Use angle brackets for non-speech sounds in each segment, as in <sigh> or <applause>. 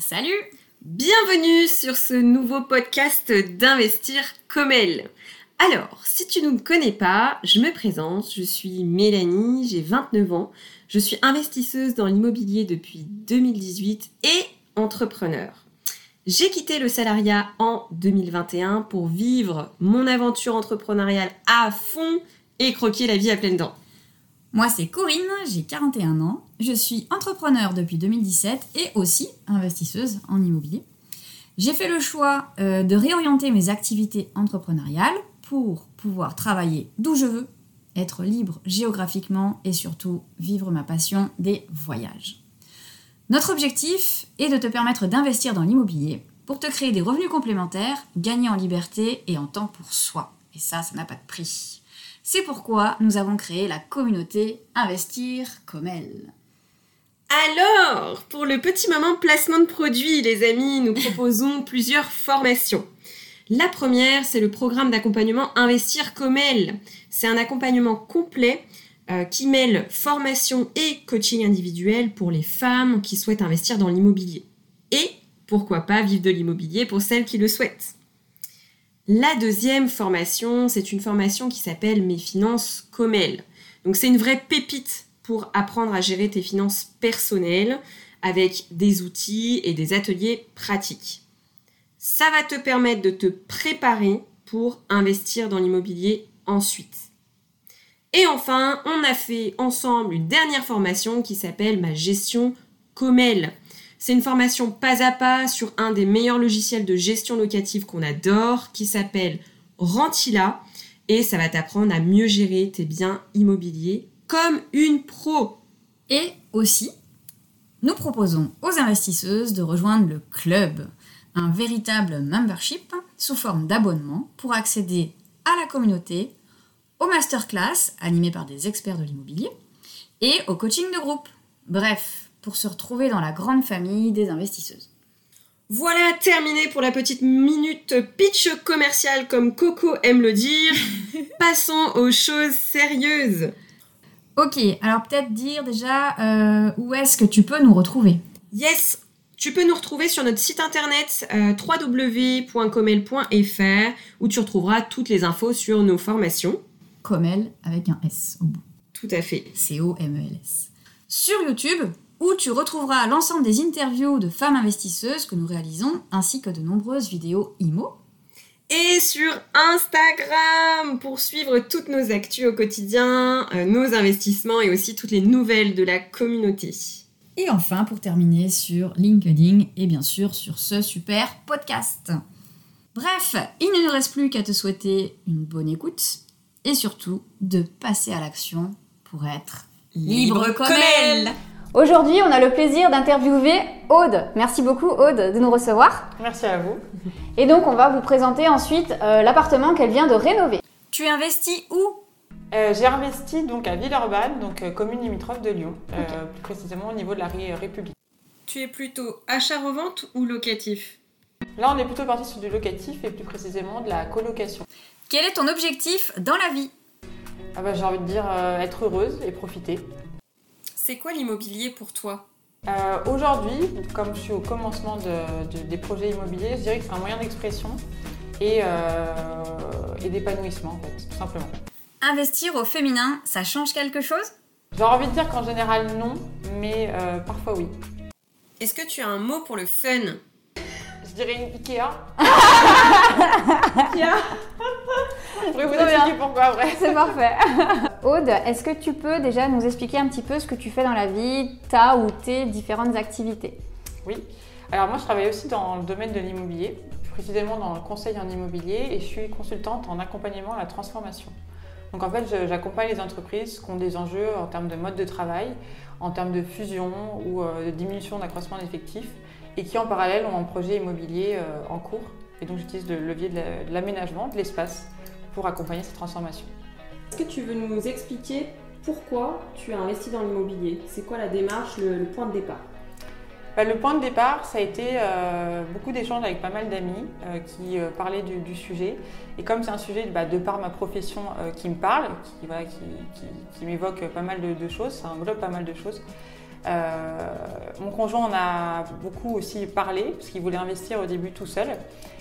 Salut Bienvenue sur ce nouveau podcast d'Investir comme elle. Alors, si tu ne me connais pas, je me présente, je suis Mélanie, j'ai 29 ans, je suis investisseuse dans l'immobilier depuis 2018 et entrepreneur. J'ai quitté le salariat en 2021 pour vivre mon aventure entrepreneuriale à fond et croquer la vie à pleines dents. Moi, c'est Corinne, j'ai 41 ans, je suis entrepreneur depuis 2017 et aussi investisseuse en immobilier. J'ai fait le choix euh, de réorienter mes activités entrepreneuriales pour pouvoir travailler d'où je veux, être libre géographiquement et surtout vivre ma passion des voyages. Notre objectif est de te permettre d'investir dans l'immobilier pour te créer des revenus complémentaires, gagner en liberté et en temps pour soi. Et ça, ça n'a pas de prix. C'est pourquoi nous avons créé la communauté Investir comme elle. Alors, pour le petit moment placement de produits, les amis, nous proposons <laughs> plusieurs formations. La première, c'est le programme d'accompagnement Investir comme elle. C'est un accompagnement complet euh, qui mêle formation et coaching individuel pour les femmes qui souhaitent investir dans l'immobilier. Et pourquoi pas vivre de l'immobilier pour celles qui le souhaitent. La deuxième formation, c'est une formation qui s'appelle Mes finances comme elles. Donc c'est une vraie pépite pour apprendre à gérer tes finances personnelles avec des outils et des ateliers pratiques. Ça va te permettre de te préparer pour investir dans l'immobilier ensuite. Et enfin, on a fait ensemble une dernière formation qui s'appelle Ma gestion comme elle. C'est une formation pas à pas sur un des meilleurs logiciels de gestion locative qu'on adore, qui s'appelle Rentila, et ça va t'apprendre à mieux gérer tes biens immobiliers comme une pro. Et aussi, nous proposons aux investisseuses de rejoindre le club, un véritable membership sous forme d'abonnement pour accéder à la communauté, aux masterclass animées par des experts de l'immobilier et au coaching de groupe. Bref, pour se retrouver dans la grande famille des investisseuses. Voilà, terminé pour la petite minute pitch commercial comme Coco aime le dire. <laughs> Passons aux choses sérieuses. Ok, alors peut-être dire déjà euh, où est-ce que tu peux nous retrouver? Yes, tu peux nous retrouver sur notre site internet euh, www.comel.fr où tu retrouveras toutes les infos sur nos formations. Comel avec un S au bout. Tout à fait. C-O-M-E-L-S. Sur YouTube, où tu retrouveras l'ensemble des interviews de femmes investisseuses que nous réalisons, ainsi que de nombreuses vidéos IMO. Et sur Instagram pour suivre toutes nos actus au quotidien, euh, nos investissements et aussi toutes les nouvelles de la communauté. Et enfin, pour terminer, sur LinkedIn et bien sûr sur ce super podcast. Bref, il ne nous reste plus qu'à te souhaiter une bonne écoute et surtout de passer à l'action pour être libre, comme elle. Aujourd'hui, on a le plaisir d'interviewer Aude. Merci beaucoup Aude de nous recevoir. Merci à vous. Et donc, on va vous présenter ensuite euh, l'appartement qu'elle vient de rénover. Tu investis où? Euh, J'ai investi donc à Villeurbanne, donc euh, commune limitrophe de Lyon, plus précisément au niveau de la République. Tu es plutôt achat-revente ou locatif? Là, on est plutôt parti sur du locatif et plus précisément de la colocation. Quel est ton objectif dans la vie? Ah bah, J'ai envie de dire être heureuse et profiter. C'est quoi l'immobilier pour toi euh, Aujourd'hui, comme je suis au commencement des projets immobiliers, je dirais que c'est un moyen d'expression et, euh, d'épanouissement, en fait, tout simplement. Investir au féminin, ça change quelque chose? J'aurais envie de dire qu'en général, non, mais euh, parfois oui. Est-ce que tu as un mot pour le fun? Je dirais une Ikea. <laughs> Ikea? Je pourrais vous expliquer pourquoi après. <laughs> C'est parfait. <laughs> Aude, est-ce que tu peux déjà nous expliquer un petit peu ce que tu fais dans la vie, ta ou tes différentes activités? Oui. Alors moi, je travaille aussi dans le domaine de l'immobilier, précisément dans le conseil en immobilier, et je suis consultante en accompagnement à la transformation. Donc en fait, j'accompagne les entreprises qui ont des enjeux en termes de mode de travail, en termes de fusion ou euh, de diminution d'accroissement d'effectifs, et qui en parallèle ont un projet immobilier euh, en cours. Et donc j'utilise le levier de l'aménagement, de l'espace, pour accompagner cette transformation. Est-ce que tu veux nous expliquer pourquoi tu as investi dans l'immobilier? C'est quoi la démarche, le, point de départ? Bah, le point de départ, ça a été euh, beaucoup d'échanges avec pas mal d'amis euh, qui euh, parlaient du, sujet. Et comme c'est un sujet bah, de par ma profession qui me parle, qui, qui, m'évoque pas mal de, choses, ça englobe pas mal de choses, Euh, mon conjoint en a beaucoup aussi parlé, parce qu'il voulait investir au début tout seul.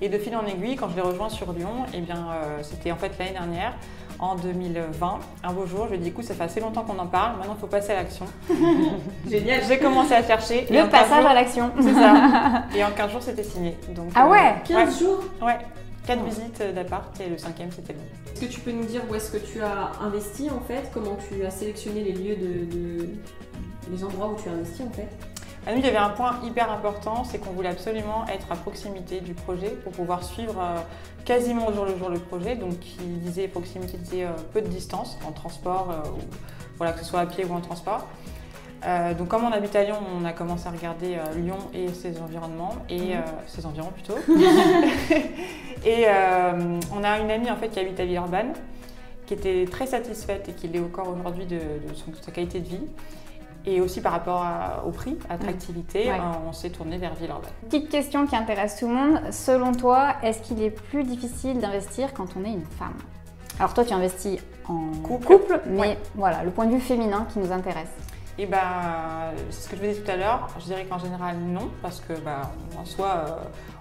Et de fil en aiguille, quand je l'ai rejoint sur Lyon, eh bien, euh, c'était en fait l'année dernière, en 2020. Un beau jour, je lui ai dit, écoute, ça fait assez longtemps qu'on en parle, maintenant il faut passer à l'action. <laughs> Génial. J'ai commencé à chercher. Le 15 passage jours- à l'action. C'est ça. <laughs> Et en 15 jours, c'était signé. Donc, Ah ouais 15 jours. Ouais. 4 visites d'appart et le cinquième, c'était le bon. Est-ce que tu peux nous dire où est-ce que tu as investi en fait? Comment tu as sélectionné les lieux de, de- les endroits où tu as investi en fait À nous, il y avait un point hyper important, c'est qu'on voulait absolument être à proximité du projet pour pouvoir suivre euh, quasiment au jour le jour le projet. Donc, qui disait proximité, disait euh, peu de distance en transport, euh, ou, voilà, que ce soit à pied ou en transport. Euh, donc, comme on habite à Lyon, on a commencé à regarder euh, Lyon et ses environnements, et euh, ses environs plutôt. <laughs> et on a une amie en fait qui habite à Villeurbanne, qui était très satisfaite et qui l'est encore aujourd'hui de, de sa qualité de vie. Et aussi par rapport à- au prix, attractivité, Ouais. euh, on s'est tourné vers Villeurbanne. Petite question qui intéresse tout le monde. Selon toi, est-ce qu'il est plus difficile d'investir quand on est une femme? Alors toi, tu investis en Couple. couple, mais Ouais. voilà, le point de vue féminin qui nous intéresse. Et ben, c'est ce que je vous disais tout à l'heure, je dirais qu'en général non, parce que bah, en soi, euh,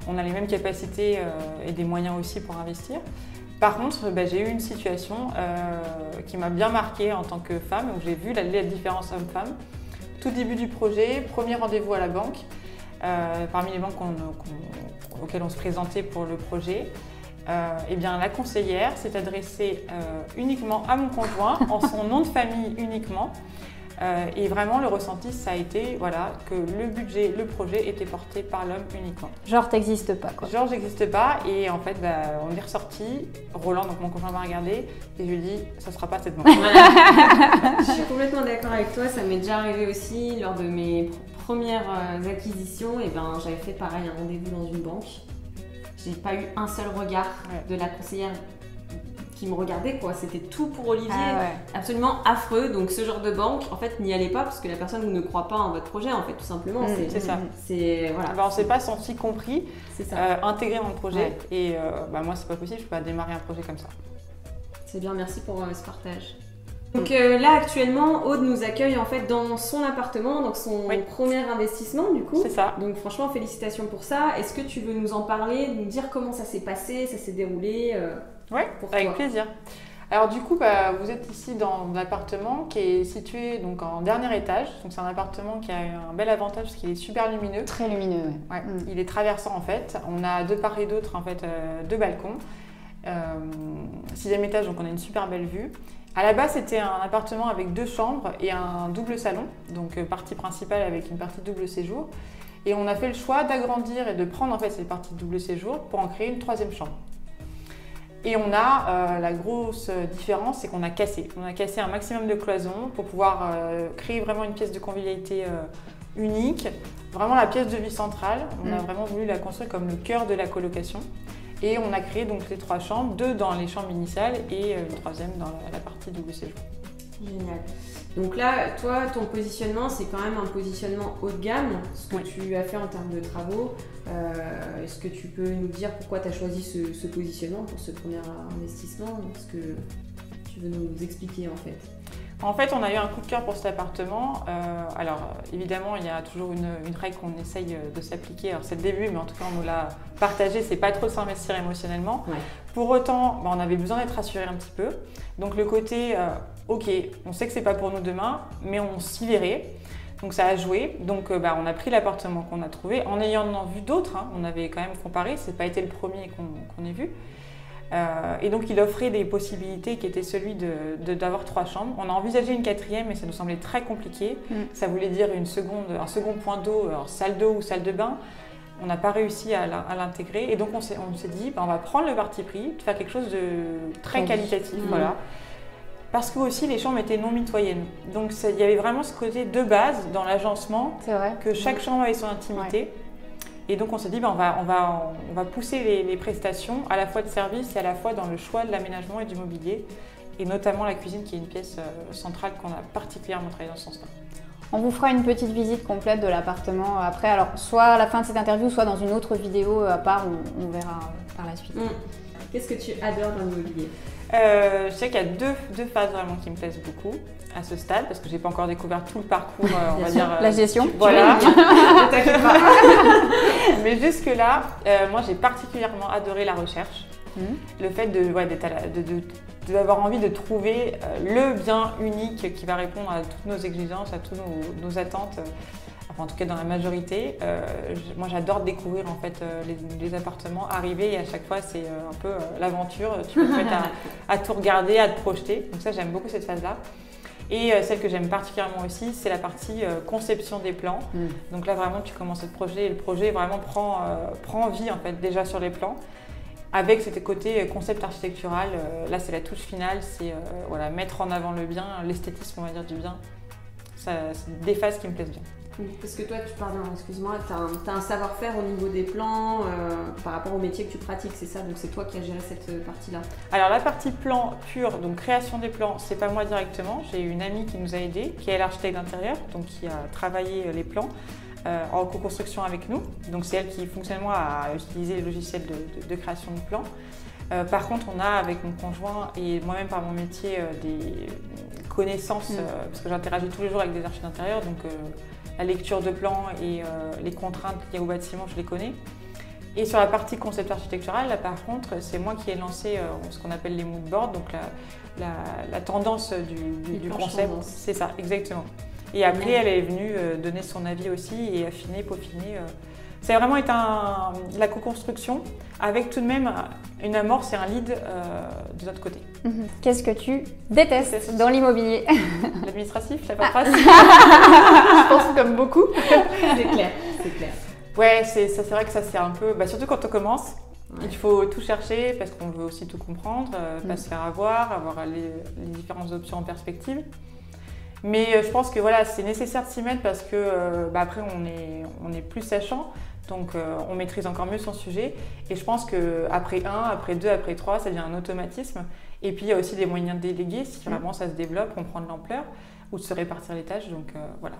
on a les mêmes capacités euh, et des moyens aussi pour investir. Par contre, bah, j'ai eu une situation euh, qui m'a bien marquée en tant que femme, où j'ai vu la, différence homme-femme. Tout début du projet, premier rendez-vous à la banque, euh, parmi les banques auxquelles on se présentait pour le projet. Euh, eh bien, la conseillère s'est adressée uniquement à mon conjoint, en son nom de famille uniquement. Euh, et vraiment, le ressenti, ça a été voilà, que le budget, le projet était porté par l'homme uniquement. Genre, t'existes pas, quoi. Georges n'existe pas et en fait, bah, on est ressorti. Roland, donc mon conjoint, m'a regardé et je lui ai dit ça sera pas cette <laughs> banque. Je suis complètement d'accord avec toi, ça m'est déjà arrivé aussi lors de mes pr- premières euh, acquisitions. Et ben, j'avais fait pareil un rendez-vous dans une banque. J'ai pas eu un seul regard Ouais. de la conseillère qui me regardait quoi. C'était tout pour Olivier, Ah ouais. absolument affreux. Donc ce genre de banque, en fait, n'y allez pas parce que la personne ne croit pas en votre projet en fait, tout simplement. Mm, C'est- ça. C'est voilà. Bah, on s'est pas senti compris, C'est ça. euh, intégré dans le projet Ouais. et euh, bah, moi, c'est pas possible, je peux pas démarrer un projet comme ça. C'est bien, merci pour euh, ce partage. Donc euh, là actuellement, Aude nous accueille en fait dans son appartement, donc son Oui. premier investissement du coup. C'est ça. Donc franchement, félicitations pour ça. Est-ce que tu veux nous en parler, nous dire comment ça s'est passé, ça s'est déroulé euh, Pour avec toi plaisir. Alors du coup, bah, vous êtes ici dans l'appartement qui est situé donc en dernier étage. Donc c'est un appartement qui a un bel avantage parce qu'il est super lumineux. Très lumineux, ouais. Ouais, Mm. Il est traversant en fait. On a de part et d'autre en fait euh, deux balcons. Euh, sixième étage, donc on a une super belle vue. À la base, c'était un appartement avec deux chambres et un double salon, donc euh, partie principale avec une partie double séjour. Et on a fait le choix d'agrandir et de prendre en fait cette partie double séjour pour en créer une troisième chambre. Et on a euh, la grosse différence, c'est qu'on a cassé. On a cassé un maximum de cloisons pour pouvoir euh, créer vraiment une pièce de convivialité euh, unique, vraiment la pièce de vie centrale. On a Mm. vraiment voulu la construire comme le cœur de la colocation. Et on a créé donc les trois chambres, deux dans les chambres initiales et une troisième dans la, la partie double séjour. Génial. Donc là, toi, ton positionnement, c'est quand même un positionnement haut de gamme, ce que Oui. tu as fait en termes de travaux. Euh, Est-ce que tu peux nous dire pourquoi tu as choisi ce, ce positionnement pour ce premier investissement Est-ce que tu veux nous expliquer en fait? En fait, on a eu un coup de cœur pour cet appartement. Euh, alors, évidemment, il y a toujours une, une règle qu'on essaye euh, de s'appliquer. Alors, c'est le début, mais en tout cas, on nous l'a partagé. C'est pas trop s'investir émotionnellement. Ouais. Pour autant, bah, on avait besoin d'être rassuré un petit peu. Donc, le côté, euh, ok, on sait que c'est pas pour nous demain, mais on s'y verrait. Donc, ça a joué. Donc, euh, bah, on a pris l'appartement qu'on a trouvé en ayant en vu d'autres. hein. On avait quand même comparé. C'est pas été le premier qu'on qu'on ait vu. Euh, et donc il offrait des possibilités qui étaient celui de- de- d'avoir trois chambres. On a envisagé une quatrième, mais ça nous semblait très compliqué. Mm. Ça voulait dire une seconde, un second point d'eau, salle d'eau ou salle de bain. On n'a pas réussi à l'in- à l'intégrer. Et donc on s'est dit, bah, on va prendre le parti pris, de faire quelque chose de très qualitatif. Mm. Voilà. Parce que aussi les chambres étaient non mitoyennes. Donc il y avait vraiment ce côté de base dans l'agencement que chaque chambre avait son intimité. Et donc on s'est dit, ben, on, va, on, va, on va pousser les, les prestations à la fois de service et à la fois dans le choix de l'aménagement et du mobilier. Et notamment la cuisine qui est une pièce euh, centrale qu'on a particulièrement travaillé dans ce sens-là. On vous fera une petite visite complète de l'appartement après. Alors, soit à la fin de cette interview, soit dans une autre vidéo à part, on, on verra euh, par la suite. Mm. Qu'est-ce que tu adores dans l'immobilier euh, je sais qu'il y a deux, deux, phases vraiment qui me plaisent beaucoup à ce stade, parce que j'ai pas encore découvert tout le parcours, euh, on va dire. la gestion. voilà. <laughs> <laughs> Mais jusque-là, moi j'ai particulièrement adoré la recherche. Mmh. Le fait de, ouais, d'avoir envie de trouver le bien unique qui va répondre à toutes nos exigences, à toutes nos, nos attentes en tout cas dans la majorité. Euh, moi j'adore découvrir en fait euh, les, appartements, arriver et à chaque fois c'est euh, un peu l'aventure, tu peux mettre <laughs> à, tout regarder, à te projeter. Donc ça j'aime beaucoup cette phase-là. Et celle que j'aime particulièrement aussi, c'est la partie conception des plans. Mm. Donc là vraiment tu commences à te projeter et le projet vraiment prend, prend vie en fait déjà sur les plans. Avec ce côté concept architectural, là c'est la touche finale, c'est voilà, mettre en avant le bien, l'esthétisme on va dire du bien. c'est des phases qui me plaisent bien. Parce que toi, tu parles, excuse-moi, tu as un, savoir-faire au niveau des plans euh, par rapport au métier que tu pratiques, c'est ça? Donc c'est toi qui as géré cette euh, partie-là Alors la partie plan pure, donc création des plans, c'est pas moi directement. J'ai une amie qui nous a aidés, qui est l'architecte d'intérieur, donc qui a travaillé euh, les plans. en co-construction avec nous. Donc c'est elle qui fonctionnement a utilisé les logiciels de, création de plans. par contre, on a avec mon conjoint et moi-même par mon métier des connaissances, mm. parce que j'interagis tous les jours avec des architectes d'intérieur, donc la lecture de plans et euh, les contraintes liées au bâtiment, je les connais. Et sur la partie concept architectural, là par contre, c'est moi qui ai lancé euh, ce qu'on appelle les mood boards, donc la, tendance du, concept. C'est ça, exactement. Et après, elle est venue euh, donner son avis aussi et affiner, peaufiner. Ça a vraiment été la co-construction avec tout de même une amorce et un lead de notre côté. Mhm. Qu'est-ce que tu détestes dans l'immobilier? L'administratif, la <laughs> paperasse Je pense comme beaucoup. c'est clair, c'est clair. Ouais, c'est, ça, c'est vrai que ça c'est un peu, bah, surtout quand on commence, il faut tout chercher parce qu'on veut aussi tout comprendre, euh, pas mm. se faire avoir, avoir les, différentes options en perspective. Mais euh, je pense que voilà, c'est nécessaire de s'y mettre parce que euh, bah, après on est, on est plus sachant. Donc euh, on maîtrise encore mieux son sujet. Et je pense qu'après un, après deux, après trois, ça devient un automatisme. Et puis il y a aussi des moyens de déléguer si mm. vraiment ça se développe, on prend de l'ampleur, ou de se répartir les tâches. Donc euh, voilà.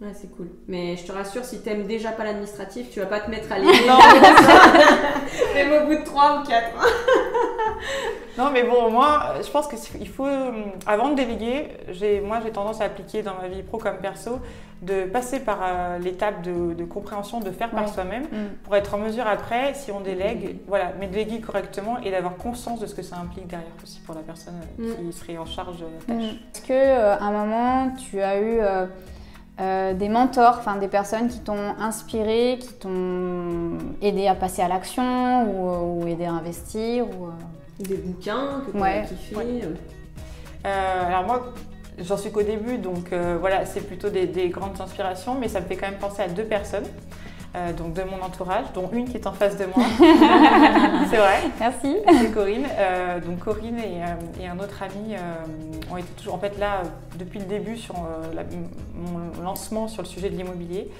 Ouais, c'est cool. Mais je te rassure, si t'aimes déjà pas l'administratif, tu vas pas te mettre à <laughs> lire. non, <laughs> même au bout de 3 ou 4. Non, mais bon, moi, je pense qu'il faut, euh, avant de déléguer, moi j'ai tendance à appliquer dans ma vie pro comme perso, de passer par euh, l'étape de, compréhension, de faire par soi-même, mm. pour être en mesure après, si on délègue, voilà, mais déléguer correctement et d'avoir conscience de ce que ça implique derrière aussi pour la personne euh, mm. qui serait en charge de la tâche. Mm. Est-ce qu'à un moment, tu as eu euh, des mentors, enfin des personnes qui t'ont inspiré, qui t'ont aidé à passer à l'action ou, aidé à investir ou, euh, Des bouquins que tu as kiffé euh, Alors moi, j'en suis qu'au début, donc voilà, c'est plutôt des, grandes inspirations, mais ça me fait quand même penser à deux personnes. Euh, donc de mon entourage, dont une qui est en face de moi. <laughs> c'est vrai. Merci. C'est Corinne. Euh, donc Corinne et, euh, un autre ami ont été toujours en fait là depuis le début sur mon lancement sur le sujet de l'immobilier.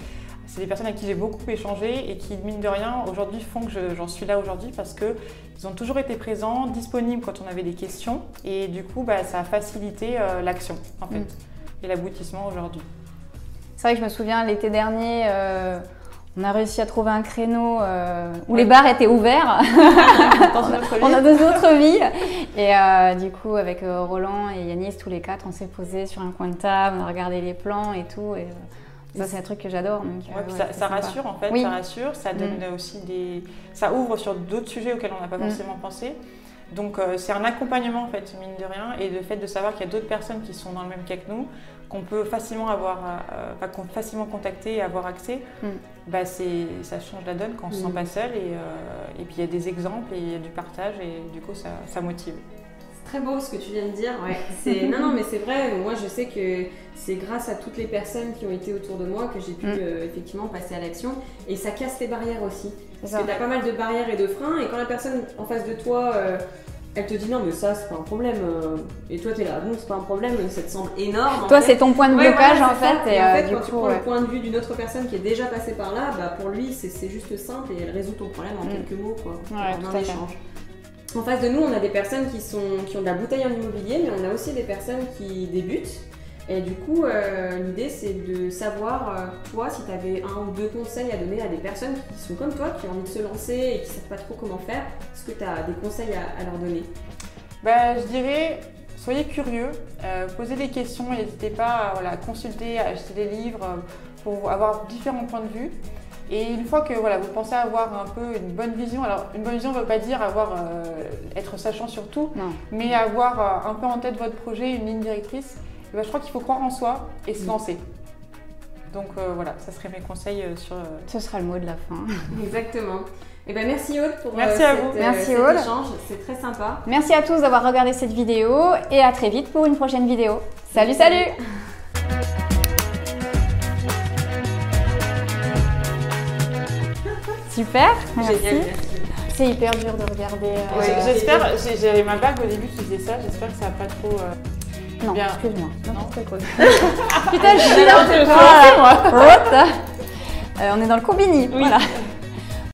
C'est des personnes avec qui j'ai beaucoup échangé et qui, mine de rien, aujourd'hui font que j'en suis là aujourd'hui parce qu'ils ont toujours été présents, disponibles quand on avait des questions et du coup, bah, ça a facilité l'action en fait mm. et l'aboutissement aujourd'hui. C'est vrai que je me souviens l'été dernier, on a réussi à trouver un créneau euh, où les bars étaient ouverts. <laughs> on a <laughs> deux autres vies. Et euh, du coup, avec euh, Roland et Yanis, tous les quatre, on s'est posés sur un coin de table, on a regardé les plans et tout. Et, ça, c'est un truc que j'adore. ça, rassure en fait, ça rassure, ça donne mm. aussi des. Ça ouvre sur d'autres sujets auxquels on n'a pas mm. forcément pensé. Donc c'est un accompagnement en fait, mine de rien, et le fait de savoir qu'il y a d'autres personnes qui sont dans le même cas que nous, qu'on peut facilement avoir, euh, facilement contacter et avoir accès, mm. bah c'est, ça change la donne quand on ne se sent mm. pas seul. Et, euh, et puis il y a des exemples et il y a du partage et du coup ça, ça motive. C'est très beau ce que tu viens de dire. Ouais. <laughs> C'est, non, non, mais c'est vrai. Moi, je sais que c'est grâce à toutes les personnes qui ont été autour de moi que j'ai pu mm. euh, effectivement passer à l'action. Et ça casse les barrières aussi. Parce que tu as pas mal de barrières et de freins. Et quand la personne en face de toi elle te dit non mais ça c'est pas un problème euh, et toi t'es là. Bon c'est pas un problème ça te semble énorme toi c'est ton point de blocage en fait et, en fait euh, quand tu prends le point de vue d'une autre personne qui est déjà passée par là bah pour lui c'est juste simple et elle résout ton problème en mm. quelques mots quoi. En un échange. En face de nous on a des personnes qui sont qui ont de la bouteille en immobilier mais on a aussi des personnes qui débutent Et du coup, euh, l'idée c'est de savoir, euh, toi, si tu avais un ou deux conseils à donner à des personnes qui sont comme toi, qui ont envie de se lancer et qui ne savent pas trop comment faire. Est-ce que tu as des conseils à, leur donner? Bah, Je dirais, soyez curieux, euh, posez des questions, n'hésitez pas à consulter, à acheter des livres pour avoir différents points de vue. Et une fois que voilà, vous pensez avoir un peu une bonne vision, alors une bonne vision ne veut pas dire avoir, être sachant sur tout, mais avoir un peu en tête votre projet, une ligne directrice, bah, je crois qu'il faut croire en soi et se lancer. Donc euh, voilà, ça serait mes conseils euh, sur. Euh, Ce sera le mot de la fin. <laughs> Exactement. Et eh ben merci Aude pour merci à vous. merci cet échange, c'est très sympa. Merci à tous d'avoir regardé cette vidéo et à très vite pour une prochaine vidéo. Salut salut, <laughs> Super, merci. C'est hyper dur de regarder. j'espère, j'avais ma bague au début qui disais ça, j'espère que ça n'a pas trop. Non, excuse-moi. N'importe <laughs> Putain, je suis <laughs> là, c'est moi. on est dans le combini. Voilà.